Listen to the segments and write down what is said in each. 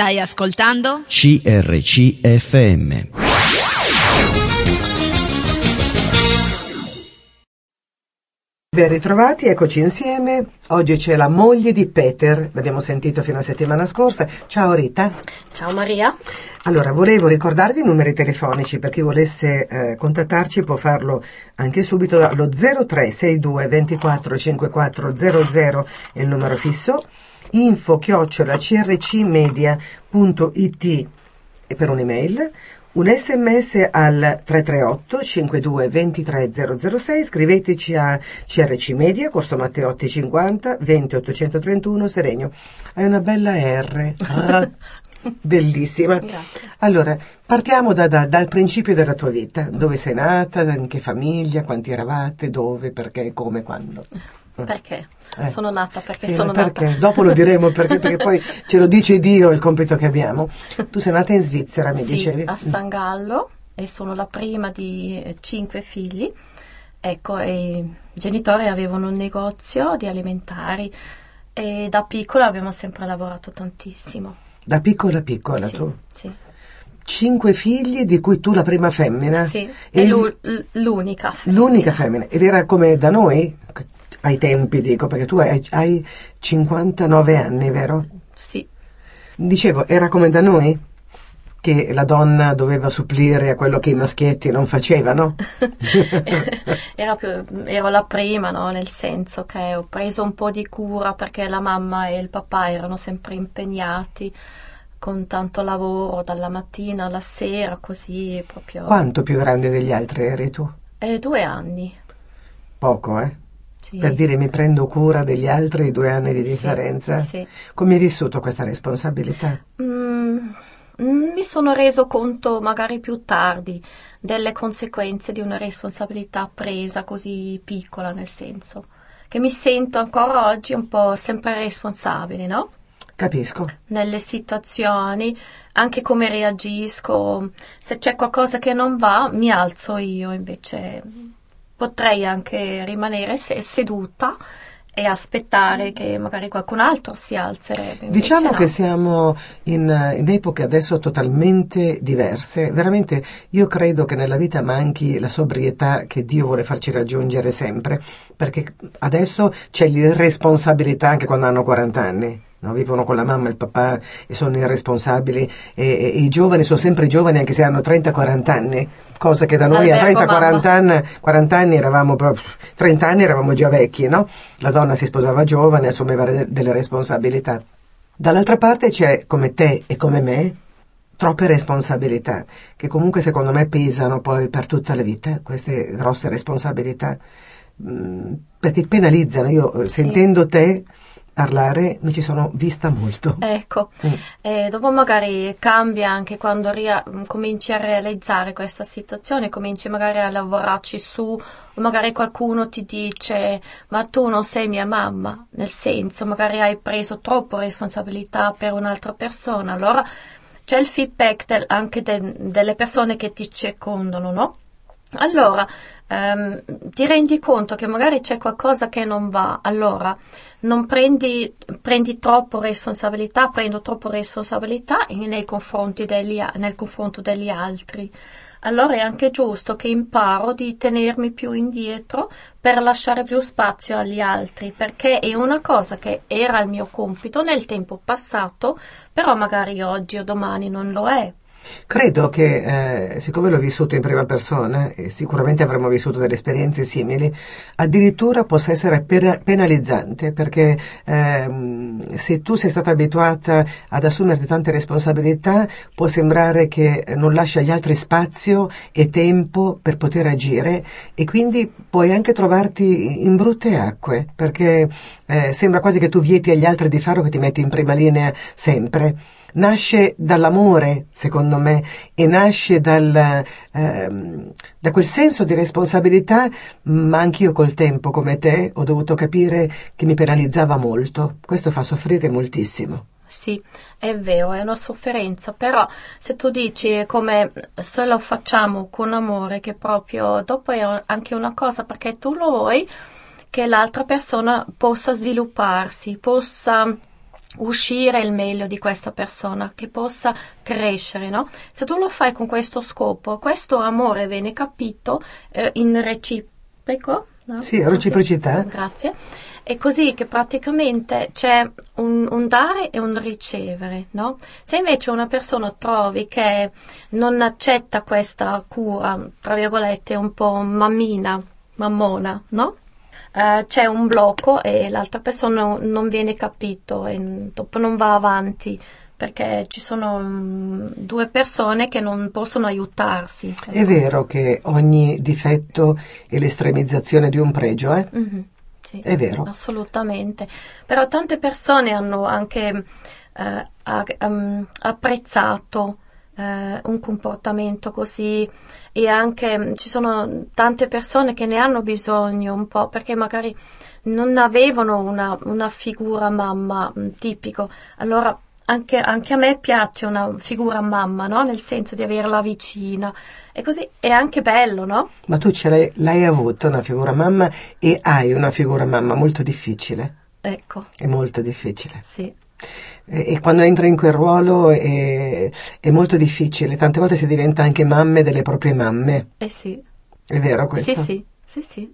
Stai ascoltando? CRCFM. Ben ritrovati, eccoci insieme. Oggi c'è la moglie di Peter, l'abbiamo sentito fino a settimana scorsa. Ciao Rita. Ciao Maria. Allora, volevo ricordarvi i numeri telefonici per chi volesse eh, contattarci può farlo anche subito allo 0362 24 54 00 è il numero fisso, info chiocciola crcmedia.it e per un'email un sms al 338 52 23 006 scriveteci a CRC Media Corso Matteotti 50 20 831 Serenio. Hai una bella R. Bellissima. Grazie. allora partiamo da- da- dal principio della tua vita. Dove sei nata in che famiglia quanti eravate dove perché come quando? Perché? Eh. Sono nata perché Sì, sono perché? nata. Dopo lo diremo perché, perché poi ce lo dice Dio il compito che abbiamo. Tu sei nata in Svizzera, mi sì, dicevi? a San Gallo e sono la prima di eh, cinque figli. Ecco, i genitori avevano un negozio di alimentari e da piccola abbiamo sempre lavorato tantissimo. Da piccola piccola sì, tu. sì. Cinque figli di cui tu la prima femmina. Sì, E l'unica femmina. L'unica femmina. Ed era come da noi? Ai tempi dico, perché tu hai, hai 59 anni, vero? Sì, Dicevo, era come da noi? Che la donna doveva supplire a quello che i maschietti non facevano? Era più- ero la prima, no? Nel senso che ho preso un po' di cura perché la mamma e il papà erano sempre impegnati con tanto lavoro dalla mattina alla sera, così proprio. Quanto più grande degli altri eri tu? Eh, due anni. Poco, eh? Sì. Per dire mi prendo cura degli altri, due anni di Sì, differenza. sì. Come hai vissuto questa responsabilità? Mm, mm, mi sono reso conto magari più tardi delle conseguenze di una responsabilità presa così piccola, nel senso che mi sento ancora oggi un po' sempre responsabile, no? Capisco. nelle situazioni, anche come reagisco, se c'è qualcosa che non va, mi alzo io, invece potrei anche rimanere se- seduta e aspettare che magari qualcun altro si alzerebbe. Diciamo no. che siamo in, in epoche adesso totalmente diverse. Veramente io credo che nella vita manchi la sobrietà che Dio vuole farci raggiungere sempre, perché adesso c'è l'irresponsabilità anche quando hanno 40 anni. No? Vivono con la mamma e il papà e sono irresponsabili e, e- i giovani sono sempre giovani anche se hanno 30-40 anni, cosa che da noi a Albergo, 30-40 anni, 40 anni eravamo proprio, 30 anni eravamo già vecchi, no? La donna si sposava giovane, assumeva de- delle responsabilità. Dall'altra parte c'è come te e come me troppe responsabilità che comunque secondo me pesano poi per tutta la vita, queste grosse responsabilità, mm, perché penalizzano. Io eh, sentendo te parlare mi ci sono vista molto. Ecco, Mm. e dopo magari cambia anche quando ria- cominci a realizzare questa situazione, cominci magari a lavorarci su, o magari qualcuno ti dice ma tu non sei mia mamma, nel senso magari hai preso troppo responsabilità per un'altra persona, allora c'è il feedback del- anche de- delle persone che ti circondano, no? Allora, ehm, ti rendi conto che magari c'è qualcosa che non va, allora non prendi, prendi troppo responsabilità, prendo troppo responsabilità nei confronti degli, nel confronto degli altri. Allora è anche giusto che imparo di tenermi più indietro per lasciare più spazio agli altri, perché è una cosa che era il mio compito nel tempo passato, però magari oggi o domani non lo è. Credo che, eh, siccome l'ho vissuto in prima persona, e sicuramente avremmo vissuto delle esperienze simili, addirittura possa essere penalizzante, perché ehm, se tu sei stata abituata ad assumerti tante responsabilità, può sembrare che non lasci agli altri spazio e tempo per poter agire e quindi puoi anche trovarti in brutte acque, perché eh, sembra quasi che tu vieti agli altri di farlo che ti metti in prima linea sempre nasce dall'amore, secondo me, e nasce dal, ehm, da quel senso di responsabilità, ma anch'io col tempo, come te, ho dovuto capire che mi penalizzava molto. Questo fa soffrire moltissimo. Sì, è vero, è una sofferenza, però se tu dici come se lo facciamo con amore, che proprio dopo è anche una cosa perché tu lo vuoi che l'altra persona possa svilupparsi, possa uscire il meglio di questa persona, che possa crescere, no? Se tu lo fai con questo scopo, questo amore viene capito eh, in reciproco, no? Sì, reciprocità. Grazie. È così che praticamente c'è un, un, dare e un ricevere, no? Se invece una persona trovi che non accetta questa cura, tra virgolette, un po' mammina, mammona, no? Uh, c'è un blocco e l'altra persona non viene capito e dopo non va avanti perché ci sono um, due persone che non possono aiutarsi. È vero che ogni difetto è l'estremizzazione di un pregio, eh? Mm-hmm, sì, è vero. Assolutamente. Però tante persone hanno anche uh, um, apprezzato uh, un comportamento così e anche mm, ci sono tante persone che ne hanno bisogno un po' perché magari non avevano una, una figura mamma mh, mm, tipico. Allora anche, anche, a me piace una figura mamma, no? Nel senso di averla vicina. E così è anche bello, no? Ma tu ce l'hai, l'hai avuta una figura mamma e hai una figura mamma molto difficile. Ecco. È molto difficile. Sì. E, quando entri in quel ruolo è, è, molto difficile. Tante volte si diventa anche mamme delle proprie mamme. Eh sì. È vero questo? Sì, sì, sì, sì.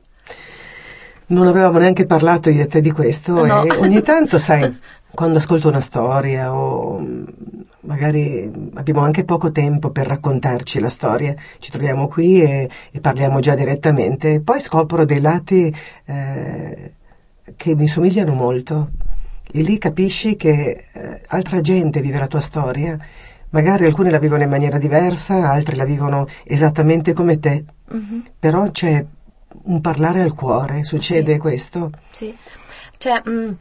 Non avevamo neanche parlato io e te di questo no. e ogni tanto, sai, quando ascolto una storia o magari abbiamo anche poco tempo per raccontarci la storia, ci troviamo qui e, e parliamo già direttamente, poi scopro dei lati eh, che mi somigliano molto e lì capisci che eh, altra gente vive la tua storia, magari alcuni la vivono in maniera diversa, altri la vivono esattamente come te, mm-hmm. però c'è un parlare al cuore, succede sì. questo? Sì, cioè... Mm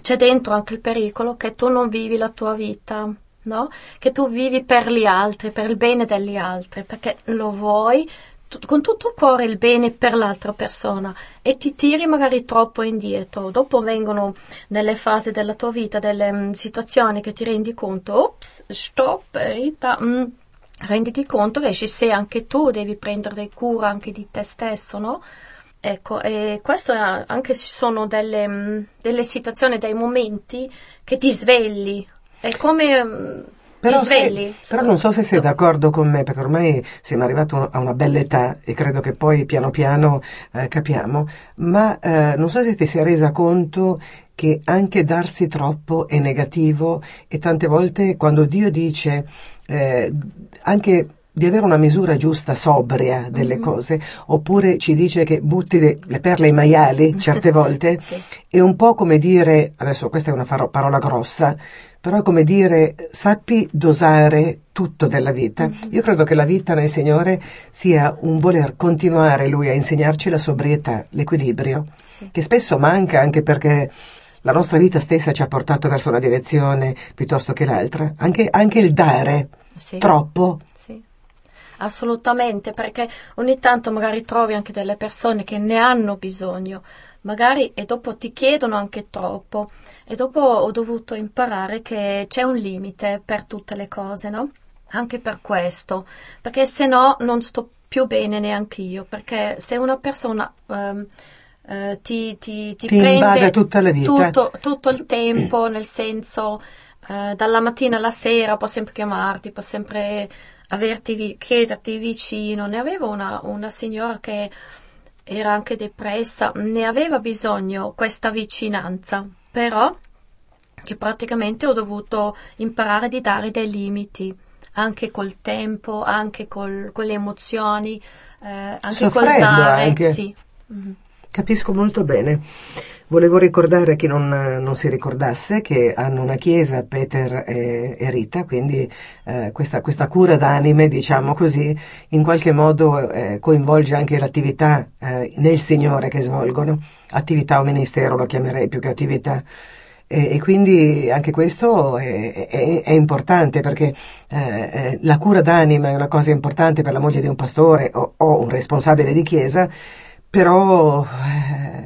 c'è dentro anche il pericolo che tu non vivi la tua vita, no? Che tu vivi per gli altri, per il bene degli altri, perché lo vuoi con tutto il cuore il bene per l'altra persona e ti tiri magari troppo indietro. Dopo vengono nelle fasi della tua vita delle m, mm, situazioni che ti rendi conto, ops, stop, Rita, mm, renditi conto che se anche tu devi prendere cura anche di te stesso, no? Ecco, e questo è, anche ci sono delle, mm, delle, situazioni, dei momenti che ti svegli. È come però, svegli. Se, però non so se sei d'accordo con me, perché ormai siamo arrivati a una bella età e credo che poi piano piano eh, capiamo, ma eh, non so se ti sei resa conto che anche darsi troppo è negativo e tante volte quando Dio dice eh, anche di avere una misura giusta, sobria delle mm-hmm. cose, oppure ci dice che butti le, le perle ai maiali certe volte, sì. è un po' come dire, adesso questa è una faro, parola grossa, però è come dire sappi dosare tutto della vita. Mm-hmm. Io credo che la vita nel Signore sia un voler continuare Lui a insegnarci la sobrietà, l'equilibrio, sì. che spesso manca anche perché la nostra vita stessa ci ha portato verso una direzione piuttosto che l'altra. Anche, anche il dare sì. troppo sì. Assolutamente, perché ogni tanto magari trovi anche delle persone che ne hanno bisogno, magari e dopo ti chiedono anche troppo e dopo ho dovuto imparare che c'è un limite per tutte le cose, no? Anche per questo, perché se no non sto più bene neanche io, perché se una persona um, uh, ti, ti, ti, ti prende. Tutto, tutto il tempo, nel senso uh, dalla mattina alla sera può sempre chiamarti, può sempre averti, chiederti vicino. Ne avevo una, una signora che era anche depressa, ne aveva bisogno questa vicinanza, però che praticamente ho dovuto imparare di dare dei limiti, anche col tempo, anche col, con le emozioni, eh, anche Soffrendo col dare. Anche. Sì. Mm-hmm. Capisco molto bene. Volevo ricordare a chi non, non, si ricordasse che hanno una chiesa Peter e, e Rita, quindi eh, questa, questa, cura d'anime, diciamo così, in qualche modo eh, coinvolge anche l'attività eh, nel Signore che svolgono, attività o ministero lo chiamerei più che attività. E, e quindi anche questo è, è, è importante perché eh, eh, la cura d'anima è una cosa importante per la moglie di un pastore o, o un responsabile di chiesa, però eh,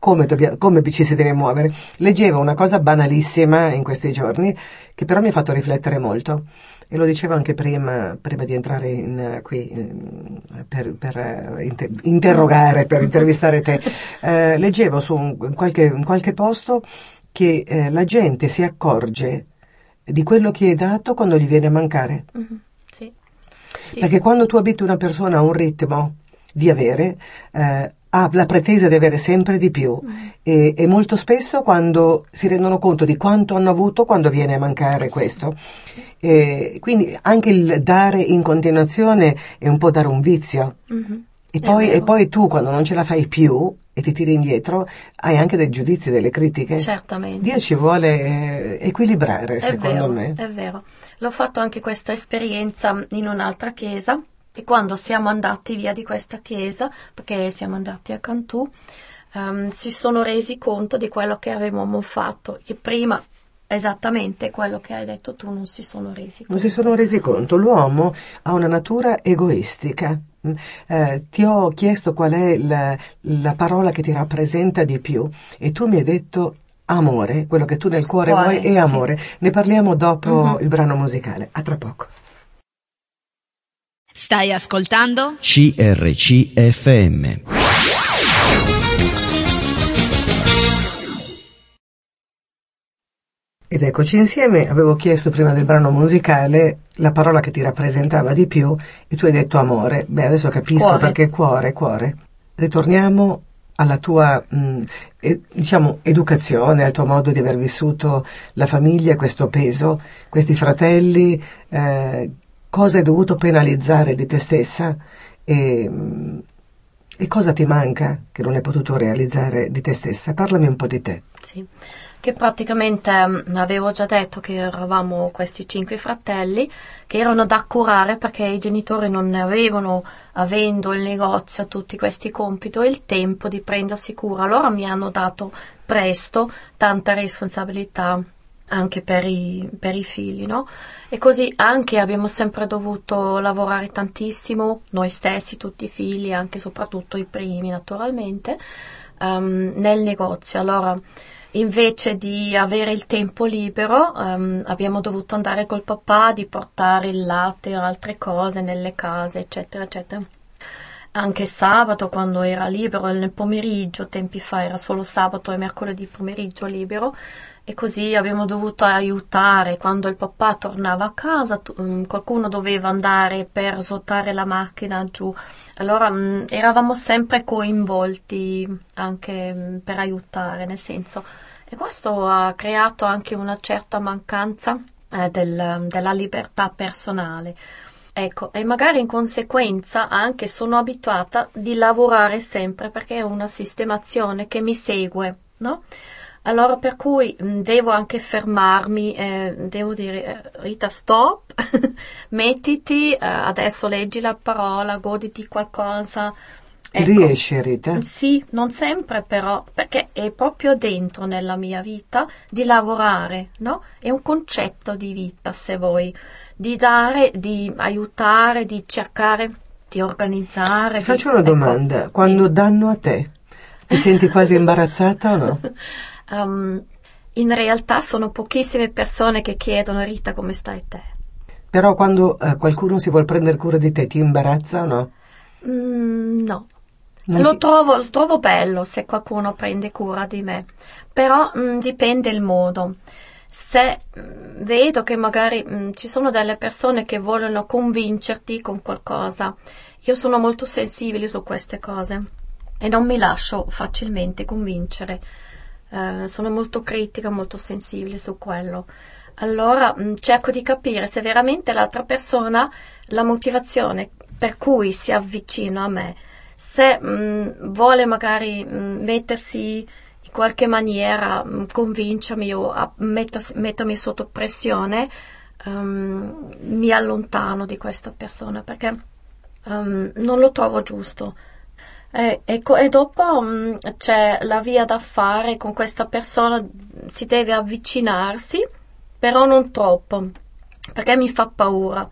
come, dobbiamo, come ci si deve muovere. Leggevo una cosa banalissima in questi giorni che però mi ha fatto riflettere molto e lo dicevo anche prima, prima di entrare in, qui in, per, per inter, interrogare, per intervistare te. Eh, leggevo su un, in, qualche, in qualche posto che eh, la gente si accorge di quello che è dato quando gli viene a mancare. Mhm, Sì. Sì. Perché quando tu abitui una persona a un ritmo di avere, eh, ha la pretesa di avere sempre di più e, e molto spesso quando si rendono conto di quanto hanno avuto quando viene a mancare questo. E quindi anche il dare in continuazione è un po' dare un vizio. Mhm. E poi, e poi tu quando non ce la fai più e ti tiri indietro hai anche dei giudizi, delle critiche. Certamente. Dio ci vuole eh, equilibrare, È secondo vero, me. è vero. L'ho fatto anche questa esperienza in un'altra chiesa e quando siamo andati via di questa chiesa, perché siamo andati a Cantù, ehm, si sono resi conto di quello che avevamo fatto, che prima esattamente quello che hai detto tu non si sono resi Non conto. si sono resi conto, l'uomo ha una natura egoistica. Mm, eh, ti ho chiesto qual è la, la parola che ti rappresenta di più e tu mi hai detto amore, quello che tu nel cuore, Cuore, vuoi è sì. amore. Ne parliamo dopo Mhm. il brano musicale. A tra poco. Stai ascoltando? CRCFM. Ed eccoci insieme, avevo chiesto prima del brano musicale la parola che ti rappresentava di più e tu hai detto amore. Beh, adesso capisco Cuore. perché cuore, cuore. Ritorniamo alla tua, mh, eh, diciamo, educazione, al tuo modo di aver vissuto la famiglia, questo peso, questi fratelli, eh, cosa hai dovuto penalizzare di te stessa e, e cosa ti manca che non hai potuto realizzare di te stessa. Parlami un po' di te. Sì, che praticamente mm, avevo già detto che eravamo questi cinque fratelli che erano da curare perché i genitori non ne avevano, avendo il negozio, tutti questi compiti, il tempo di prendersi cura. Allora mi hanno dato presto tanta responsabilità anche per i, per i figli, no? E così anche abbiamo sempre dovuto lavorare tantissimo, noi stessi, tutti i figli, anche e soprattutto i primi naturalmente, ehm, nel negozio. Allora, invece di avere il tempo libero, ehm, abbiamo dovuto andare col papà di portare il latte o altre cose nelle case, eccetera, eccetera. Anche sabato, quando era libero nel pomeriggio, tempi fa era solo sabato e mercoledì pomeriggio libero, e così abbiamo dovuto aiutare quando il papà tornava a casa, mm, qualcuno doveva andare per svuotare la macchina giù. Allora mm, eravamo sempre coinvolti anche mm, per aiutare, nel senso, e questo ha creato anche una certa mancanza eh, del- della libertà personale. Ecco, e magari in conseguenza anche sono abituata di lavorare sempre perché è una sistemazione che mi segue, no? Allora per cui mh, devo anche fermarmi, eh, devo dire eh, Rita stop, mettiti, eh, adesso leggi la parola, goditi qualcosa. Ecco. Riesci, Rita? Sì, non sempre però, perché è proprio dentro nella mia vita di lavorare, no? È un concetto di vita, se vuoi, di dare, di aiutare, di cercare di organizzare. Ti di- faccio una ecco, domanda. Quando sì. danno a te, ti senti quasi imbarazzata o no? Um, in realtà sono pochissime persone che chiedono Rita come stai te. Però quando eh, qualcuno si vuole prendere cura di te, ti imbarazza o no? Mm, no. Lo ti- trovo, lo trovo bello se qualcuno prende cura di me, però mm, dipende il modo. Se mm, vedo che magari mm, ci sono delle persone che vogliono convincerti con qualcosa, io sono molto sensibile su queste cose e non mi lascio facilmente convincere. Eh, sono molto critica, molto sensibile su quello. Allora mm, cerco di capire se veramente l'altra persona, la motivazione per cui si avvicina a me, se mm, vuole magari mm, mettersi in qualche maniera, convincermi o a- mettersi- mettermi sotto pressione, ehm, mi allontano di questa persona perché ehm, non lo trovo giusto. Eh, ecco, e dopo mm, c'è la via da fare con questa persona, si deve avvicinarsi, però non troppo, perché mi fa paura.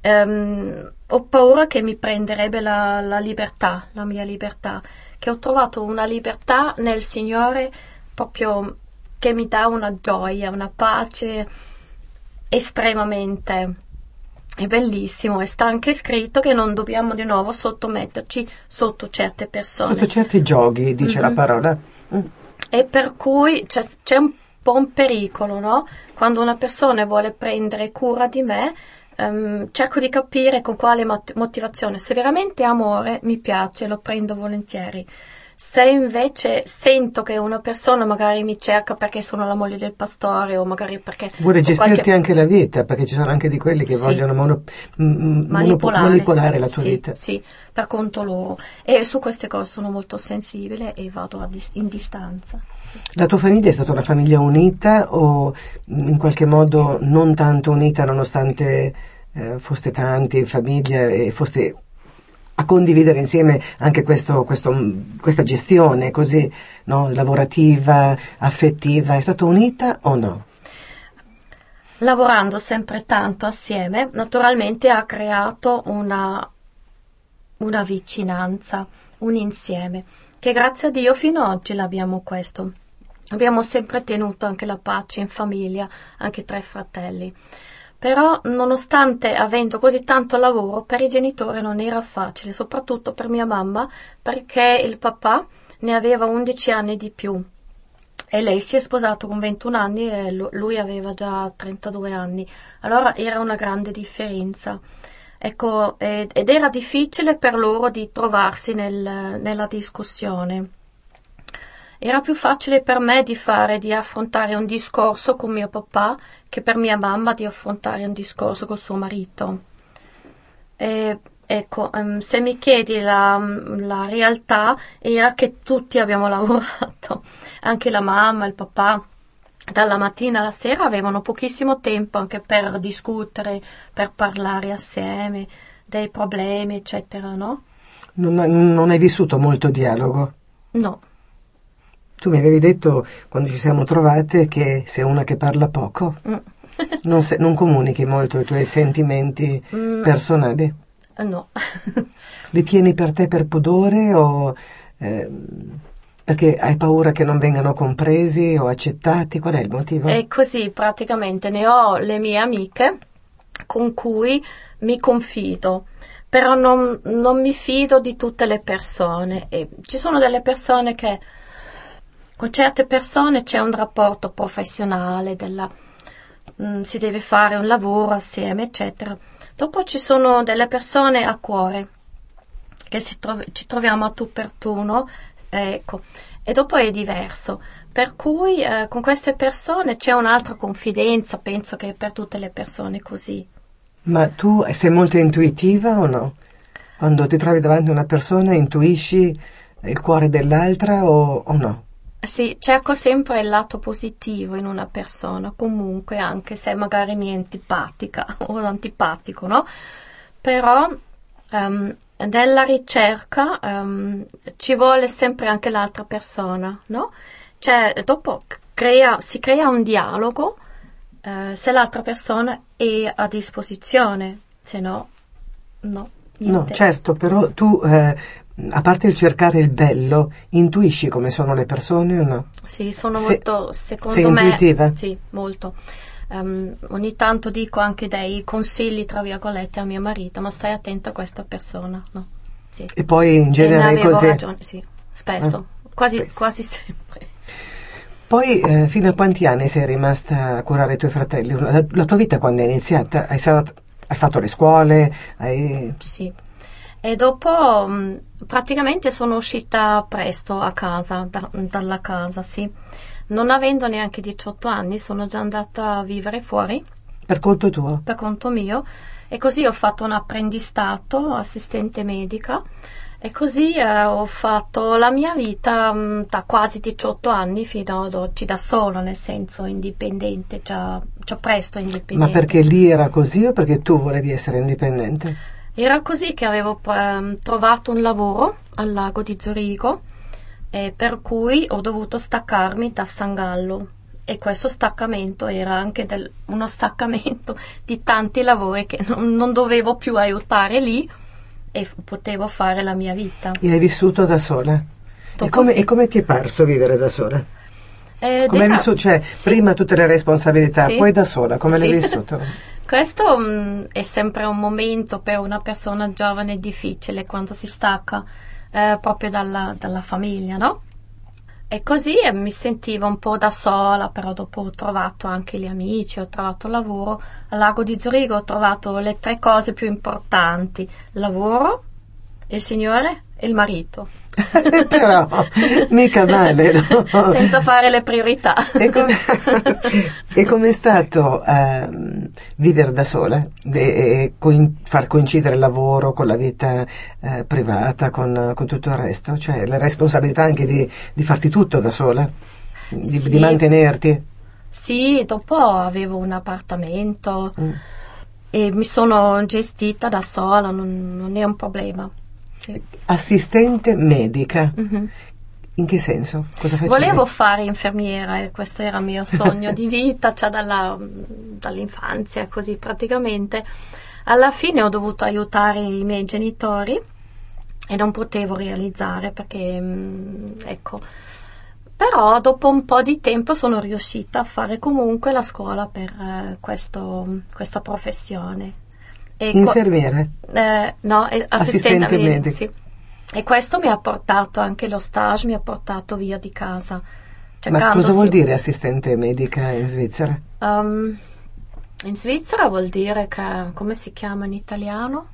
Ehm, ho paura che mi prenderebbe la, la libertà, la mia libertà, che ho trovato una libertà nel Signore proprio che mi dà una gioia, una pace estremamente. È bellissimo e sta anche scritto che non dobbiamo di nuovo sottometterci sotto certe persone. Sotto certi giochi, dice la Mhm. parola. Mm. E per cui c'è, c'è un po' un pericolo, no? Quando una persona vuole prendere cura di me, ehm, cerco di capire con quale mot- motivazione. Se veramente amore, mi piace, lo prendo volentieri. Se invece sento che una persona magari mi cerca perché sono la moglie del pastore o magari perché... Vuole gestirti qualche... anche la vita, perché ci sono anche di quelli che Sì. voglio mono- manipolare, manipolare la tua sì, vita. Sì, per conto loro. E su queste cose sono molto sensibile e vado dis- in distanza. sì. La tua famiglia è stata una famiglia unita o in qualche modo non tanto unita nonostante eh, foste tanti in famiglia e foste a condividere insieme anche questo, questo, questa gestione così no, lavorativa, affettiva, è stata unita o no? Lavorando sempre tanto assieme, naturalmente ha creato una, una vicinanza, un insieme, che grazie a Dio fino ad oggi l'abbiamo questo. Abbiamo sempre tenuto anche la pace in famiglia, anche tra i fratelli. Però, nonostante avendo così tanto lavoro, per i genitori non era facile, soprattutto per mia mamma, perché il papà ne aveva 11 anni di più e lei si è sposato con 21 anni e lu- lui aveva già 32 anni. Allora era una grande differenza. Ecco, ed era difficile per loro di trovarsi nel- nella discussione. Era più facile per me di fare, di affrontare un discorso con mio papà che per mia mamma di affrontare un discorso con suo marito. E, ecco, ehm, se mi chiedi la, la realtà era che tutti abbiamo lavorato, anche la mamma, il papà. Dalla mattina alla sera avevano pochissimo tempo anche per discutere, per parlare assieme dei problemi, eccetera, no? Non, non hai vissuto molto dialogo? No. Tu mi avevi detto quando ci siamo trovate che sei una che parla poco, Mm. non, se- non comunichi molto i tuoi sentimenti Mm. personali. No. Li tieni per te per pudore o ehm, perché hai paura che non vengano compresi o accettati? Qual è il motivo? E così praticamente ne ho le mie amiche con cui mi confido, però non, non mi fido di tutte le persone. E ci sono delle persone che con certe persone c'è un rapporto professionale, della- mm, si deve fare un lavoro assieme, eccetera. Dopo ci sono delle persone a cuore che si trov- ci troviamo a tu per tu, no? Ecco, e dopo è diverso. Per cui eh, con queste persone c'è un'altra confidenza, penso che per tutte le persone così. Ma tu sei molto intuitiva o no? Quando ti trovi davanti a una persona intuisci il cuore dell'altra o, o no? Sì, cerco sempre il lato positivo in una persona, comunque, anche se magari mi è antipatica o antipatico, no? Però ehm, nella ricerca ehm, ci vuole sempre anche l'altra persona, no? Cioè, dopo crea- si crea un dialogo eh, se l'altra persona è a disposizione, se no, no. No, niente. certo, però tu, eh, a parte il cercare il bello, intuisci come sono le persone o no? Sì, sono Se- molto, secondo sei me, intuitiva? sì, molto. Ehm, ogni tanto dico anche dei consigli, tra virgolette, a mio marito, ma stai attento a questa persona, no? Sì. E poi in ne genere è così. ragione, sì, spesso, Eh, quasi, spesso. quasi sempre. Poi eh, fino a quanti anni sei rimasta a curare i tuoi fratelli? La, la tua vita quando è iniziata? Hai, stato- hai fatto le scuole? Hai... Sì. E dopo mh, praticamente sono uscita presto a casa, da- dalla casa, sì. Non avendo neanche 18 anni, sono già andata a vivere fuori. Per conto tuo? per conto mio e così ho fatto un apprendistato assistente medica e così eh, ho fatto la mia vita mh, da quasi 18 anni fino ad oggi da sola, nel senso indipendente, già, già presto Ma indipendente. perché lì era così o perché tu volevi essere indipendente? Era così che avevo ehm, trovato un lavoro al lago di Zurigo e per cui ho dovuto staccarmi da San Gallo e questo staccamento era anche del- uno staccamento di tanti lavori che non, non dovevo più aiutare lì e potevo fare la mia vita. E hai vissuto da sola? E come, e come ti è parso vivere da sola? Ed Come hai vissuto? Cioè, sì. prima tutte le responsabilità, Sì. poi da sola, come Sì. l'hai vissuto? Questo mh, è sempre un momento per una persona giovane difficile quando si stacca eh, proprio dalla, dalla famiglia, no? E così eh, mi sentivo un po' da sola, però dopo ho trovato anche gli amici, ho trovato lavoro. Al lago di Zurigo ho trovato le tre cose più importanti: lavoro, il Signore e il marito. Però mica male, no? Senza fare le priorità. E come, e com'è stato ehm, vivere da sola e, e coin- far coincidere il lavoro con la vita eh, privata, con, con tutto il resto? Cioè la responsabilità anche di, di farti tutto da sola, di, Sì. di mantenerti? Sì, dopo avevo un appartamento Mm. e mi sono gestita da sola, non, non è un problema. Sì. Assistente medica, Mhm. in che senso? Cosa facevi? Volevo fare infermiera e questo era il mio sogno di vita, cioè dalla- dall'infanzia, così praticamente. Alla fine ho dovuto aiutare i miei genitori e non potevo realizzare perché, mm, ecco, però dopo un po' di tempo sono riuscita a fare comunque la scuola per eh, questo- questa professione. E Infermiere? eh, no, Assistente assistente medico, sì. E questo mi ha portato anche lo stage, mi ha portato via di casa. Ma cercando cosa vuol dire assistente medica in Svizzera? Um, in Svizzera vuol dire che, come si chiama in italiano?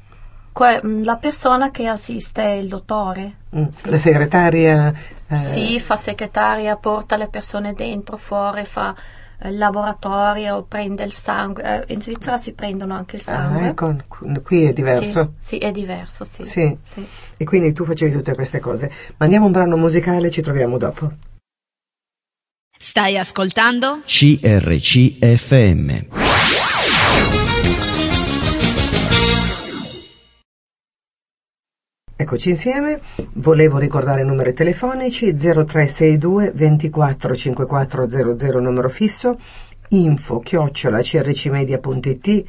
Que- mm, la persona che assiste il dottore. Mm, Sì. La segretaria? eh, Sì, fa segretaria, porta le persone dentro, fuori, fa laboratorio, prende il sangue. Eh, in Svizzera si prendono anche il ah, sangue. ecco, qui è diverso. Sì, sì, è diverso, sì. Sì. Sì. E quindi tu facevi tutte queste cose. Mandiamo un brano musicale, ci troviamo dopo. Stai ascoltando? CRCFM. Eccoci insieme, volevo ricordare i numeri telefonici 0362 24 5400 numero fisso, info chiocciola crcmedia.it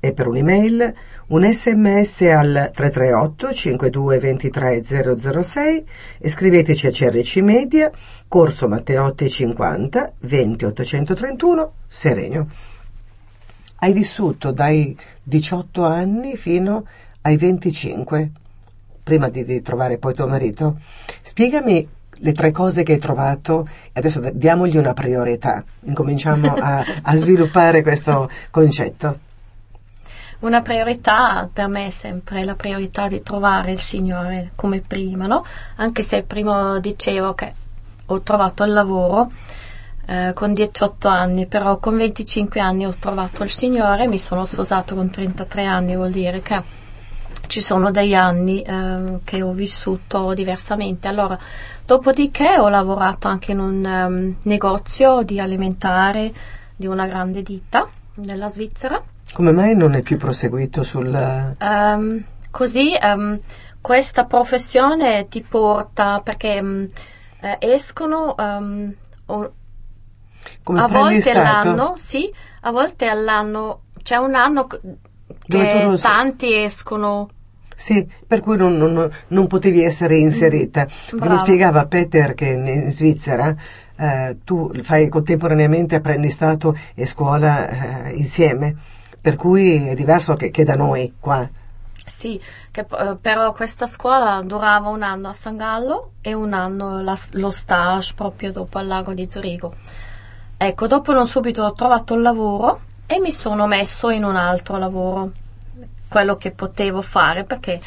e per un'email, un sms al 338 52 23 006 e scriveteci a CRC Media, Corso Matteotti 50 20 831 Serenio. Hai vissuto dai 18 anni fino ai 25 prima di, di trovare poi tuo marito. Spiegami le tre cose che hai trovato e adesso diamogli una priorità. Incominciamo a, a sviluppare questo concetto. Una priorità per me è sempre la priorità di trovare il Signore come prima, no? Anche se prima dicevo che ho trovato il lavoro eh, con 18 anni, però con 25 anni ho trovato il Signore, mi sono sposato con 33 anni, vuol dire che ci sono degli anni eh, che ho vissuto diversamente. Allora, dopodiché ho lavorato anche in un ehm, negozio di alimentare di una grande ditta nella Svizzera. Come mai non è più proseguito sul... Ehm, così ehm, questa professione ti porta perché eh, escono o- a volte all'anno, sì, a volte all'anno c'è un anno che tanti escono. Sì, per cui non, non- non potevi essere inserita. Mi Brava. spiegava Peter che in, in Svizzera eh, tu fai contemporaneamente apprendistato e scuola eh, insieme, per cui è diverso che, che da noi qua. Sì, che, eh, però questa scuola durava un anno a San Gallo e un anno la- lo stage proprio dopo al lago di Zurigo. Ecco, dopo non subito ho trovato il lavoro e mi sono messo in un altro lavoro, quello che potevo fare perché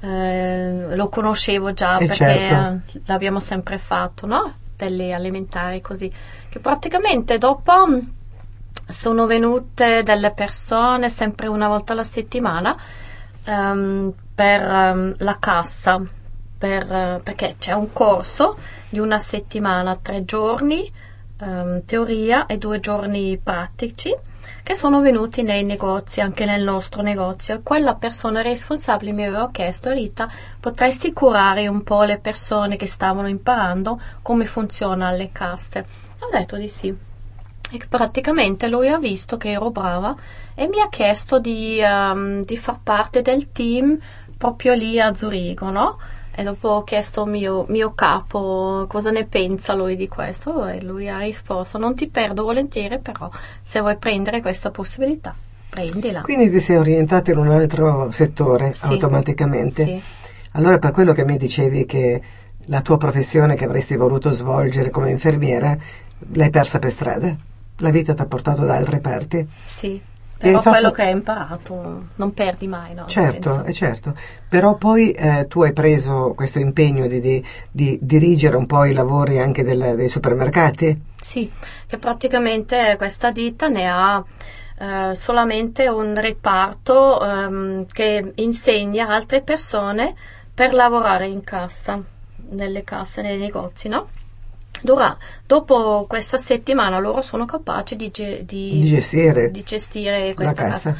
eh, lo conoscevo già Eh, perché certo. l'abbiamo sempre fatto, no? Delle alimentari così, che praticamente dopo mh, sono venute delle persone sempre una volta alla settimana ehm, per ehm, la cassa, per, eh, perché c'è un corso di una settimana, tre giorni ehm, teoria e due giorni pratici che sono venuti nei negozi, anche nel nostro negozio. Quella persona responsabile mi aveva chiesto, Rita, potresti curare un po' le persone che stavano imparando come funziona le casse? Ho detto di sì. E praticamente lui ha visto che ero brava e mi ha chiesto di, ehm, di far parte del team proprio lì a Zurigo, no? E dopo ho chiesto al mio, mio capo cosa ne pensa lui di questo e lui ha risposto non ti perdo volentieri però se vuoi prendere questa possibilità prendila. Quindi ti sei orientata in un altro settore Sì. automaticamente. Sì. Allora per quello che mi dicevi che la tua professione che avresti voluto svolgere come infermiera l'hai persa per strada. La vita ti ha portato da altre parti. Sì, però fatto- quello che hai imparato non perdi mai, no? Certo, è certo. Però poi eh, tu hai preso questo impegno di, di- di dirigere un po' i lavori anche del- dei supermercati. Sì, che praticamente questa ditta ne ha eh, solamente un reparto ehm, che insegna altre persone per lavorare in cassa, nelle casse, nei negozi, no? Dura- dopo questa settimana loro sono capaci di, ge- di- Di gestire di gestire la questa cassa.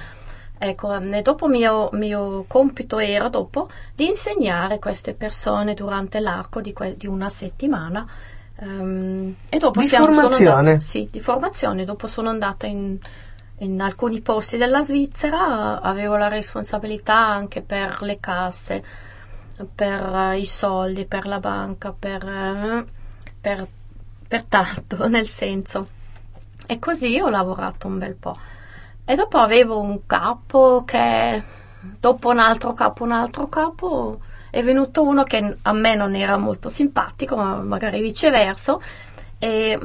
Ecco, e dopo mio, mio compito era dopo di insegnare queste persone durante l'arco di, que- di una settimana. ehm, e dopo Di siamo- formazione? andata- sì, di formazione. Dopo sono andata in, in alcuni posti della Svizzera, avevo la responsabilità anche per le casse, per eh, i soldi, per la banca, per, eh, per, per tanto, nel senso. E così ho lavorato un bel po'. E dopo avevo un capo che, dopo un altro capo, un altro capo, è venuto uno che a me non era molto simpatico, ma magari viceversa. E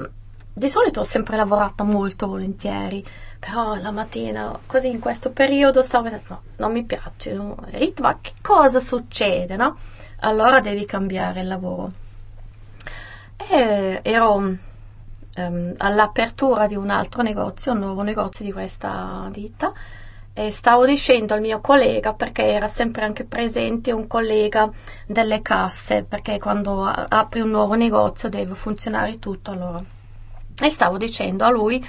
di solito ho sempre lavorato molto volentieri, però la mattina, così in questo periodo, stavo pensando, no, non mi piace, no? Ritma, che cosa succede, no? Allora devi cambiare il lavoro. E ero ehm, all'apertura di un altro negozio, un nuovo negozio di questa ditta e stavo dicendo al mio collega perché era sempre anche presente un collega delle casse perché quando apri un nuovo negozio deve funzionare tutto allora. E stavo dicendo a lui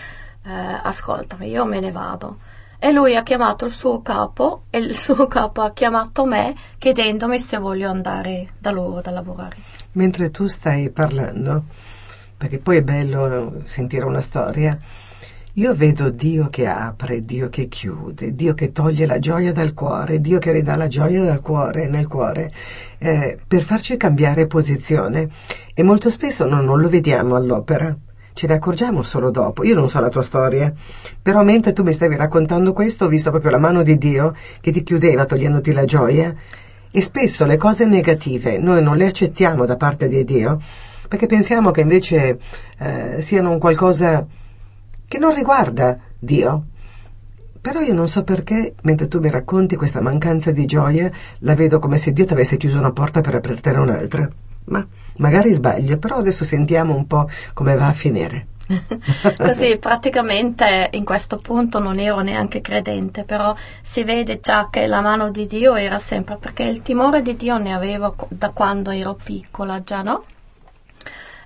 eh, ascolta io me ne vado e lui ha chiamato il suo capo e il suo capo ha chiamato me chiedendomi se voglio andare da loro da lavorare Mentre tu stai parlando, perché poi è bello sentire una storia, io vedo Dio che apre, Dio che chiude, Dio che toglie la gioia dal cuore, Dio che ridà la gioia dal cuore, nel cuore, eh, per farci cambiare posizione. E molto spesso no, non lo vediamo all'opera. Ce ne accorgiamo solo dopo. Io non so la tua storia, però mentre tu mi stavi raccontando questo ho visto proprio la mano di Dio che ti chiudeva togliendoti la gioia e spesso le cose negative noi non le accettiamo da parte di Dio perché pensiamo che invece eh, siano un qualcosa che non riguarda Dio. Però io non so perché, mentre tu mi racconti questa mancanza di gioia, la vedo come se Dio ti avesse chiuso una porta per aprirtene un'altra. Ma magari sbaglio, però adesso sentiamo un po' come va a finire. Così praticamente in questo punto non ero neanche credente, però si vede già che la mano di Dio era sempre, perché il timore di Dio ne avevo da quando ero piccola già, no?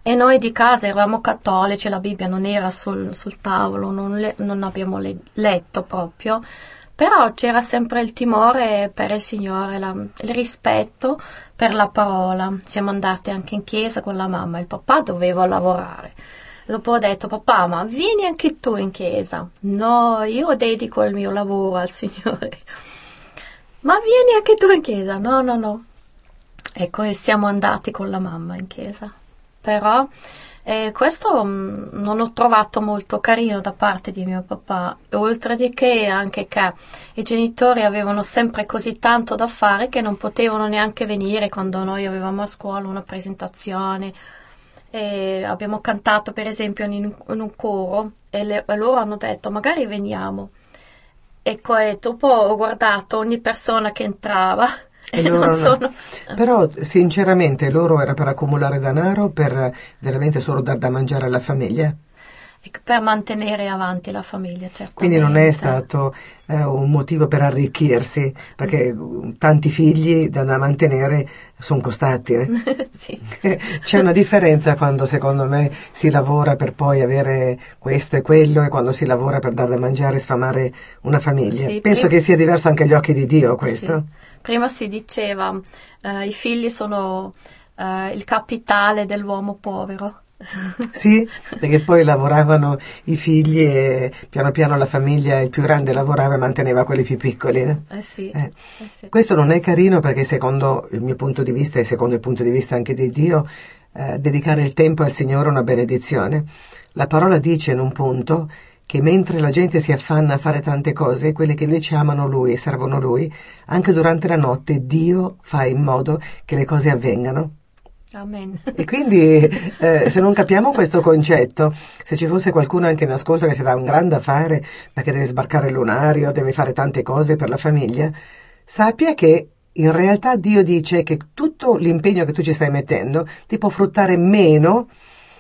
E noi di casa eravamo cattolici, la Bibbia non era sul, sul tavolo, non, le- non abbiamo le- letto proprio, però c'era sempre il timore per il Signore, la- il rispetto per la parola. Siamo andati anche in chiesa con la mamma, il papà doveva lavorare. Dopo ho detto, papà, ma vieni anche tu in chiesa. No, io dedico il mio lavoro al Signore. Ma vieni anche tu in chiesa. No, no, no. Ecco, e siamo andati con la mamma in chiesa. Però eh, questo mm, non ho trovato molto carino da parte di mio papà. Oltre di che anche che i genitori avevano sempre così tanto da fare che non potevano neanche venire quando noi avevamo a scuola una presentazione. E abbiamo cantato per esempio in, in un coro e, le- e loro hanno detto magari veniamo. Ecco, e dopo ho guardato ogni persona che entrava e, loro sono... Però sinceramente loro era per accumulare denaro, per veramente solo dar da mangiare alla famiglia. per mantenere avanti la famiglia, certamente. Quindi non è stato eh, un motivo per arricchirsi, perché Mm. tanti figli da, da mantenere sono costati. eh. sì. C'è una differenza quando secondo me si lavora per poi avere questo e quello e quando si lavora per dar da mangiare e sfamare una famiglia. Sì, Penso che sia diverso anche agli occhi di Dio questo. Sì. Prima si diceva eh, i figli sono eh, il capitale dell'uomo povero. Sì, perché poi lavoravano i figli e piano piano la famiglia, il più grande lavorava e manteneva quelli più piccoli. eh. Eh sì, Eh. eh sì. Questo non è carino perché secondo il mio punto di vista e secondo il punto di vista anche di Dio, eh, dedicare il tempo al Signore è una benedizione. La parola dice in un punto che mentre la gente si affanna a fare tante cose, quelli che invece amano Lui e servono Lui, anche durante la notte Dio fa in modo che le cose avvengano. Amen. E quindi eh, se non capiamo questo concetto, se ci fosse qualcuno anche in ascolto che si dà un grande affare perché deve sbarcare il lunario, deve fare tante cose per la famiglia, sappia che in realtà Dio dice che tutto l'impegno che tu ci stai mettendo ti può fruttare meno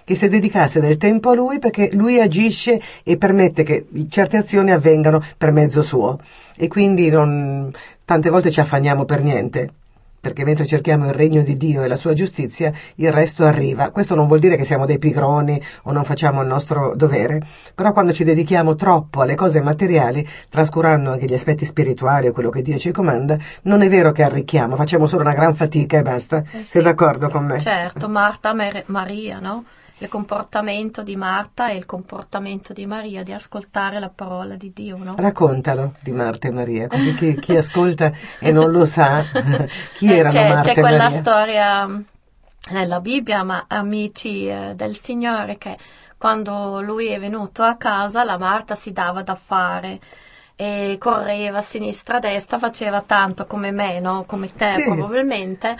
che se dedicasse del tempo a lui perché lui agisce e permette che certe azioni avvengano per mezzo suo e quindi non, tante volte ci affanniamo per niente perché mentre cerchiamo il regno di Dio e la sua giustizia, il resto arriva. Questo non vuol dire che siamo dei pigroni o non facciamo il nostro dovere, però quando ci dedichiamo troppo alle cose materiali, trascurando anche gli aspetti spirituali o quello che Dio ci comanda, non è vero che arricchiamo, facciamo solo una gran fatica e basta. Eh sì. Sei d'accordo con me? Certo, Marta Maria, no? Il comportamento di Marta e il comportamento di Maria di ascoltare la parola di Dio. No? Raccontalo di Marta e Maria, così chi, chi ascolta e non lo sa chi eh, erano c'è, Marta c'è e quella Maria. storia mm, nella Bibbia, ma amici eh, del Signore, che quando lui è venuto a casa la Marta si dava da fare e correva a sinistra a destra, faceva tanto come me, no? come te Sì. probabilmente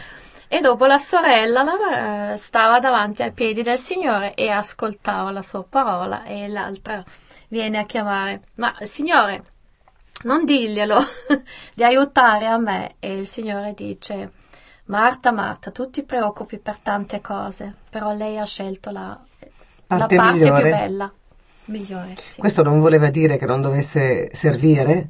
e dopo la sorella la- eh, stava davanti ai piedi del Signore e ascoltava la sua parola e l'altra viene a chiamare, ma Signore, non diglielo di aiutare a me. E il Signore dice, Marta, Marta, tu ti preoccupi per tante cose, però lei ha scelto la, la Parte parte migliore. più bella, migliore. sì. Questo non voleva dire che non dovesse servire,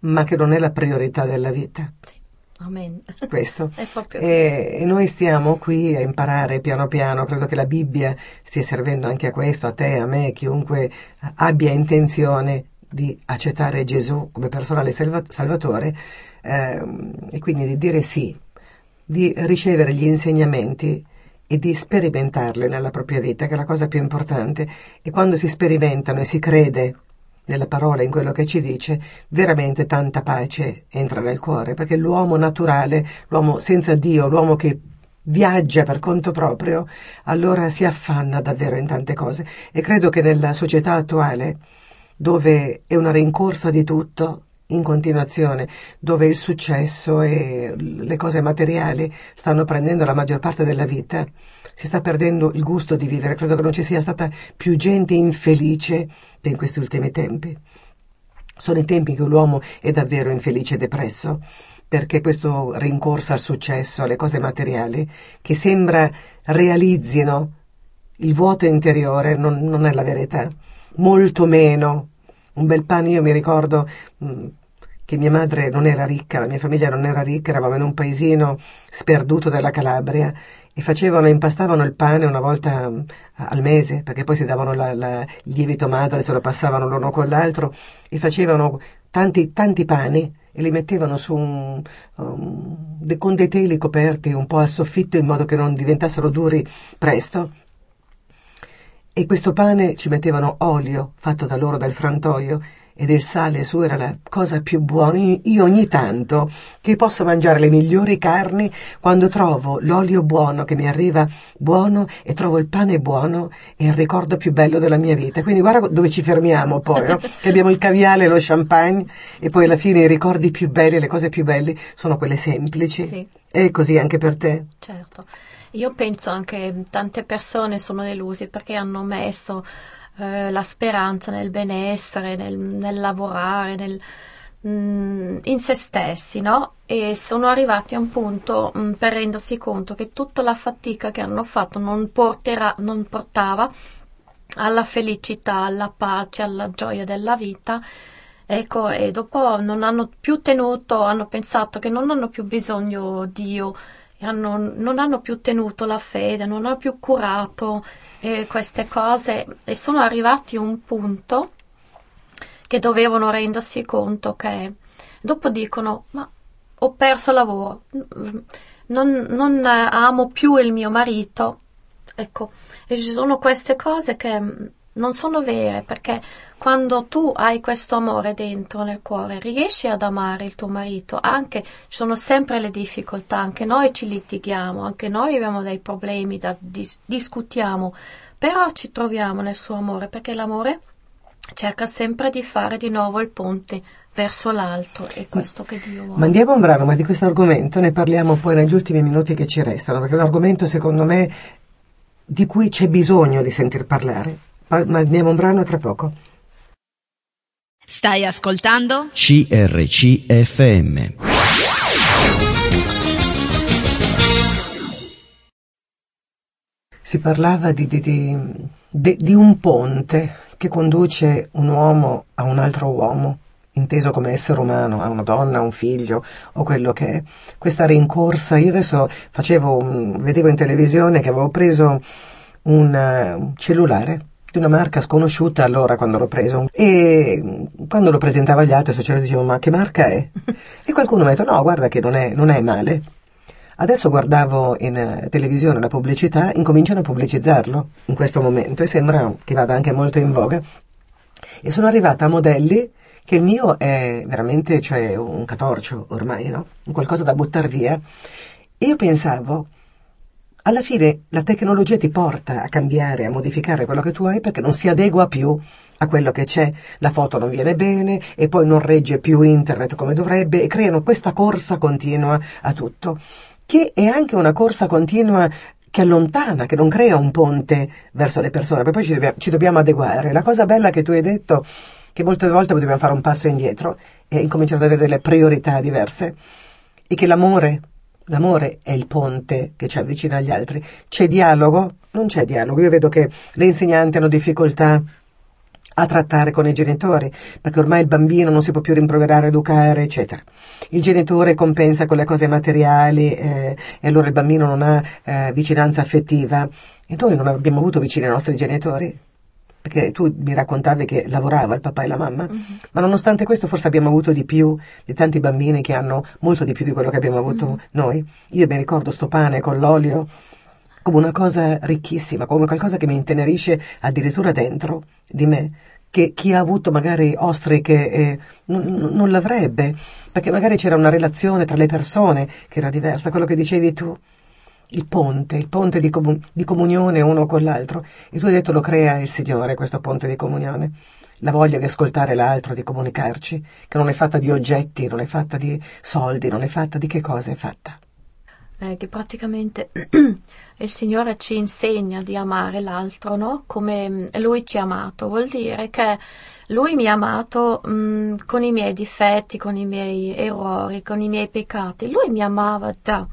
ma che non è la priorità della vita. Sì. Amen. Questo. È proprio. E, noi stiamo qui a imparare piano piano, credo che la Bibbia stia servendo anche a questo, a te, a me, chiunque abbia intenzione di accettare Gesù come personale salva- salvatore ehm, e quindi di dire sì, di ricevere gli insegnamenti e di sperimentarli nella propria vita, che è la cosa più importante. E quando si sperimentano e si crede nella parola, in quello che ci dice, veramente tanta pace entra nel cuore, perché l'uomo naturale, l'uomo senza Dio, l'uomo che viaggia per conto proprio, allora si affanna davvero in tante cose. E credo che nella società attuale, dove è una rincorsa di tutto, in continuazione, dove il successo e le cose materiali stanno prendendo la maggior parte della vita, si sta perdendo il gusto di vivere. Credo che non ci sia stata più gente infelice che in questi ultimi tempi. Sono i tempi che l'uomo è davvero infelice e depresso, perché questo rincorsa al successo, alle cose materiali, che sembra realizzino il vuoto interiore, non, non è la verità. Molto meno. Un bel pane, io mi ricordo mh, che mia madre non era ricca, la mia famiglia non era ricca, eravamo in un paesino sperduto della Calabria e facevano, impastavano il pane una volta mh, al mese, perché poi si davano la- la- il lievito madre, se lo passavano l'uno con l'altro, e facevano tanti, tanti pani e li mettevano su un, um, de- con dei teli coperti un po' al soffitto in modo che non diventassero duri presto. E questo pane ci mettevano olio fatto da loro dal frantoio ed il sale su era la cosa più buona. Io- ogni tanto che posso mangiare le migliori carni quando trovo l'olio buono che mi arriva buono e trovo il pane buono è il ricordo più bello della mia vita. Quindi guarda dove ci fermiamo poi, no? che abbiamo il caviale e lo champagne e poi alla fine i ricordi più belli, le cose più belle sono quelle semplici. Sì. È così anche per te. Certo, io penso anche tante persone sono deluse perché hanno messo eh, la speranza nel benessere, nel, nel lavorare, nel, mm, in se stessi, no? E sono arrivati a un punto mm, per rendersi conto che tutta la fatica che hanno fatto non, porterà, non portava alla felicità, alla pace, alla gioia della vita. Ecco, e dopo non hanno più tenuto, hanno pensato che non hanno più bisogno di Dio, hanno- non hanno più tenuto la fede, non hanno più curato eh, queste cose e sono arrivati a un punto che dovevano rendersi conto che dopo dicono, ma ho perso lavoro, non, non amo più il mio marito. Ecco, e ci sono queste cose che non sono vere perché quando tu hai questo amore dentro nel cuore riesci ad amare il tuo marito anche ci sono sempre le difficoltà anche noi ci litighiamo anche noi abbiamo dei problemi da dis- discutiamo però ci troviamo nel suo amore perché l'amore cerca sempre di fare di nuovo il ponte verso l'altro, è questo che Dio vuole. Mandiamo un brano, ma di questo argomento ne parliamo poi negli ultimi minuti che ci restano, perché è un argomento secondo me di cui c'è bisogno di sentir parlare. Mandiamo un brano tra poco. Stai ascoltando? CRCFM. Si parlava di, di, di, di, un ponte che conduce un uomo a un altro uomo, inteso come essere umano, a una donna, a un figlio o quello che è. Questa rincorsa, io adesso facevo, vedevo in televisione che avevo preso un uh, cellulare di una marca sconosciuta allora quando l'ho preso e quando lo presentavo agli altri sociali dicevo ma che marca è? e qualcuno mi ha detto no guarda che non è, non è male. Adesso guardavo in uh, televisione la pubblicità, incominciano a pubblicizzarlo in questo momento e sembra che vada anche molto in voga. E sono arrivata a modelli che il mio è veramente cioè, un catorcio ormai, no? qualcosa da buttare via. E io pensavo, alla fine la tecnologia ti porta a cambiare, a modificare quello che tu hai perché non si adegua più a quello che c'è, la foto non viene bene e poi non regge più internet come dovrebbe e creano questa corsa continua a tutto, che è anche una corsa continua che allontana, che non crea un ponte verso le persone, poi ci dobbiamo, ci dobbiamo adeguare. La cosa bella che tu hai detto, che molte volte dobbiamo fare un passo indietro e incominciare ad avere delle priorità diverse, e che l'amore L'amore è il ponte che ci avvicina agli altri. C'è dialogo? Non c'è dialogo. Io vedo che le insegnanti hanno difficoltà a trattare con i genitori, perché ormai il bambino non si può più rimproverare, educare, eccetera. Il genitore compensa con le cose materiali eh, e allora il bambino non ha eh, vicinanza affettiva. E noi non abbiamo avuto vicini i nostri genitori perché tu mi raccontavi che lavorava il papà e la mamma, uh-huh. ma nonostante questo forse abbiamo avuto di più di tanti bambini che hanno molto di più di quello che abbiamo avuto uh-huh. noi. Io mi ricordo sto pane con l'olio come una cosa ricchissima, come qualcosa che mi intenerisce addirittura dentro di me, che chi ha avuto magari ostriche eh, non, non l'avrebbe, perché magari c'era una relazione tra le persone che era diversa, quello che dicevi tu il ponte, il ponte di, comun- di, comunione uno con l'altro. E tu hai detto lo crea il Signore, questo ponte di comunione. La voglia di ascoltare l'altro, di comunicarci, che non è fatta di oggetti, non è fatta di soldi, non è fatta di che cosa è fatta. Eh, che praticamente il Signore ci insegna di amare l'altro, no? Come mm, Lui ci ha amato. Vuol dire che Lui mi ha amato mh, mm, con i miei difetti, con i miei errori, con i miei peccati. Lui mi amava già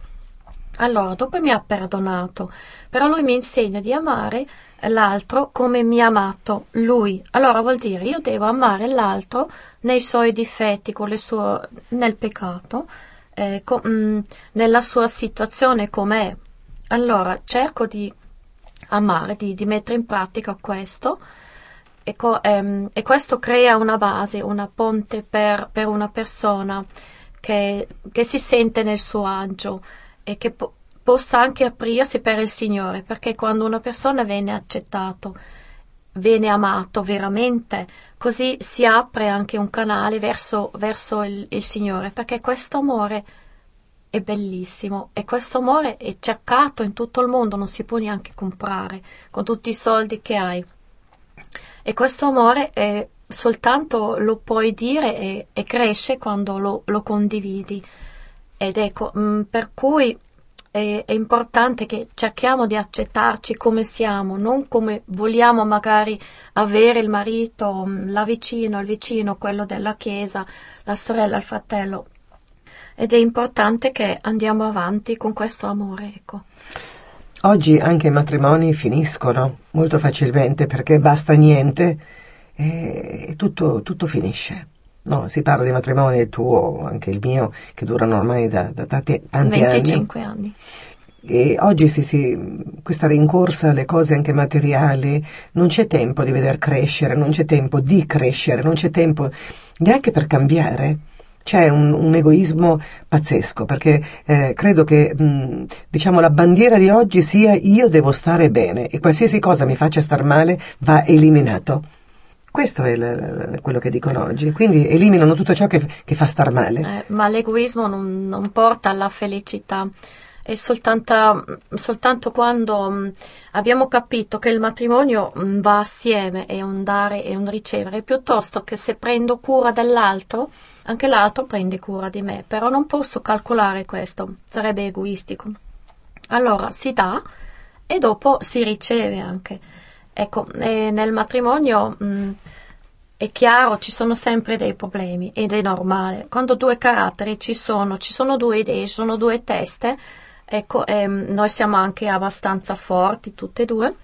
allora, dopo mi ha perdonato, però lui mi insegna di amare l'altro come mi ha amato lui. Allora vuol dire io devo amare l'altro nei suoi difetti, sue, nel peccato, eh, con, mh, mm, nella sua situazione com'è. Allora cerco di amare, di, di mettere in pratica questo e, co, ehm, e, questo crea una base, una ponte per, per una persona che, che si sente nel suo agio e che po- possa anche aprirsi per il Signore, perché quando una persona viene accettato, viene amato veramente, così si apre anche un canale verso, verso il, il Signore, perché questo amore è bellissimo e questo amore è cercato in tutto il mondo, non si può neanche comprare con tutti i soldi che hai. E questo amore è, soltanto lo puoi dire e, e cresce quando lo, lo condividi. Ed ecco, mh, mm, per cui è, è, importante che cerchiamo di accettarci come siamo, non come vogliamo magari avere il marito, mm, la vicino, il vicino, quello della chiesa, la sorella, il fratello. Ed è importante che andiamo avanti con questo amore, ecco. Oggi anche i matrimoni finiscono molto facilmente perché basta niente e tutto, tutto finisce. No, si parla di matrimoni, il tuo, anche il mio, che durano ormai da, da tanti, tanti 25 anni. anni. E oggi si, si, questa rincorsa alle cose anche materiali, non c'è tempo di veder crescere, non c'è tempo di crescere, non c'è tempo neanche per cambiare. C'è un, un egoismo pazzesco perché eh, credo che mh, diciamo la bandiera di oggi sia io devo stare bene e qualsiasi cosa mi faccia star male va eliminato. Questo è l- quello che dicono oggi, quindi eliminano tutto ciò che, che fa star male. Eh, ma l'egoismo non, non, porta alla felicità, è soltanto, soltanto quando mh, mm, abbiamo capito che il matrimonio mh, mm, va assieme, è un dare e un ricevere, piuttosto che se prendo cura dell'altro, anche l'altro prende cura di me, però non posso calcolare questo, sarebbe egoistico. Allora si dà e dopo si riceve anche. Ecco, nel matrimonio mh, mm, è chiaro, ci sono sempre dei problemi ed è normale. Quando due caratteri ci sono, ci sono due idee, ci sono due teste, ecco, ehm, noi siamo anche abbastanza forti tutte e due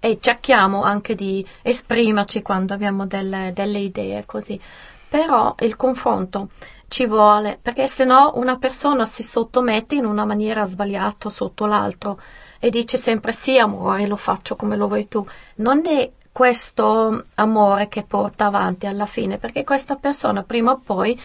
e cerchiamo anche di esprimerci quando abbiamo delle, delle idee così. Però il confronto ci vuole, perché se no una persona si sottomette in una maniera sbagliata sotto l'altro e dice sempre sì amore, lo faccio come lo vuoi tu. Non è questo amore che porta avanti alla fine, perché questa persona prima o poi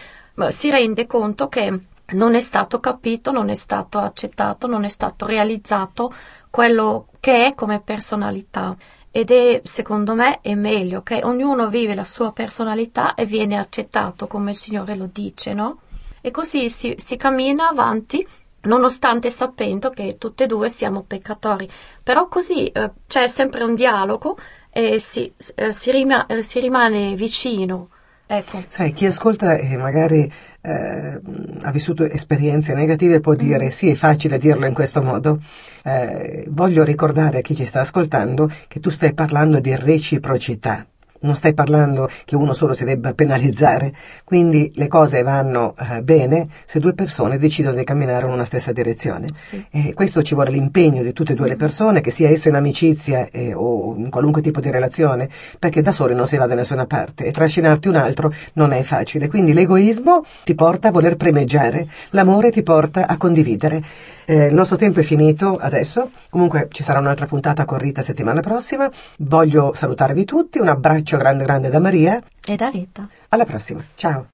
si rende conto che non è stato capito, non è stato accettato, non è stato realizzato quello che è come personalità. Ed è, secondo me, è meglio che ognuno vive la sua personalità e viene accettato come il Signore lo dice, no? E così si, si cammina avanti nonostante sapendo che tutte e due siamo peccatori. Però così eh, c'è sempre un dialogo e si, eh, si, rima, eh, si rimane vicino. Ecco. Sai, chi ascolta e magari eh, ha vissuto esperienze negative può dire mm. sì, è facile dirlo in questo modo. Eh, voglio ricordare a chi ci sta ascoltando che tu stai parlando di reciprocità. Non stai parlando che uno solo si debba penalizzare, quindi le cose vanno eh, bene se due persone decidono di camminare in una stessa direzione. Sì. E questo ci vuole l'impegno di tutte e due le persone, che sia esso in amicizia eh, o in qualunque tipo di relazione, perché da soli non si va da nessuna parte e trascinarti un altro non è facile. Quindi l'egoismo ti porta a voler primeggiare, l'amore ti porta a condividere. Eh, il nostro tempo è finito adesso, comunque ci sarà un'altra puntata con Rita settimana prossima. Voglio salutarvi tutti, un abbraccio grande grande da Maria e da Rita. Alla prossima, ciao.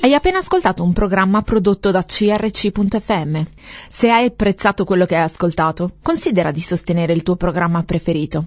Hai appena ascoltato un programma prodotto da crc.fm. Se hai apprezzato quello che hai ascoltato, considera di sostenere il tuo programma preferito.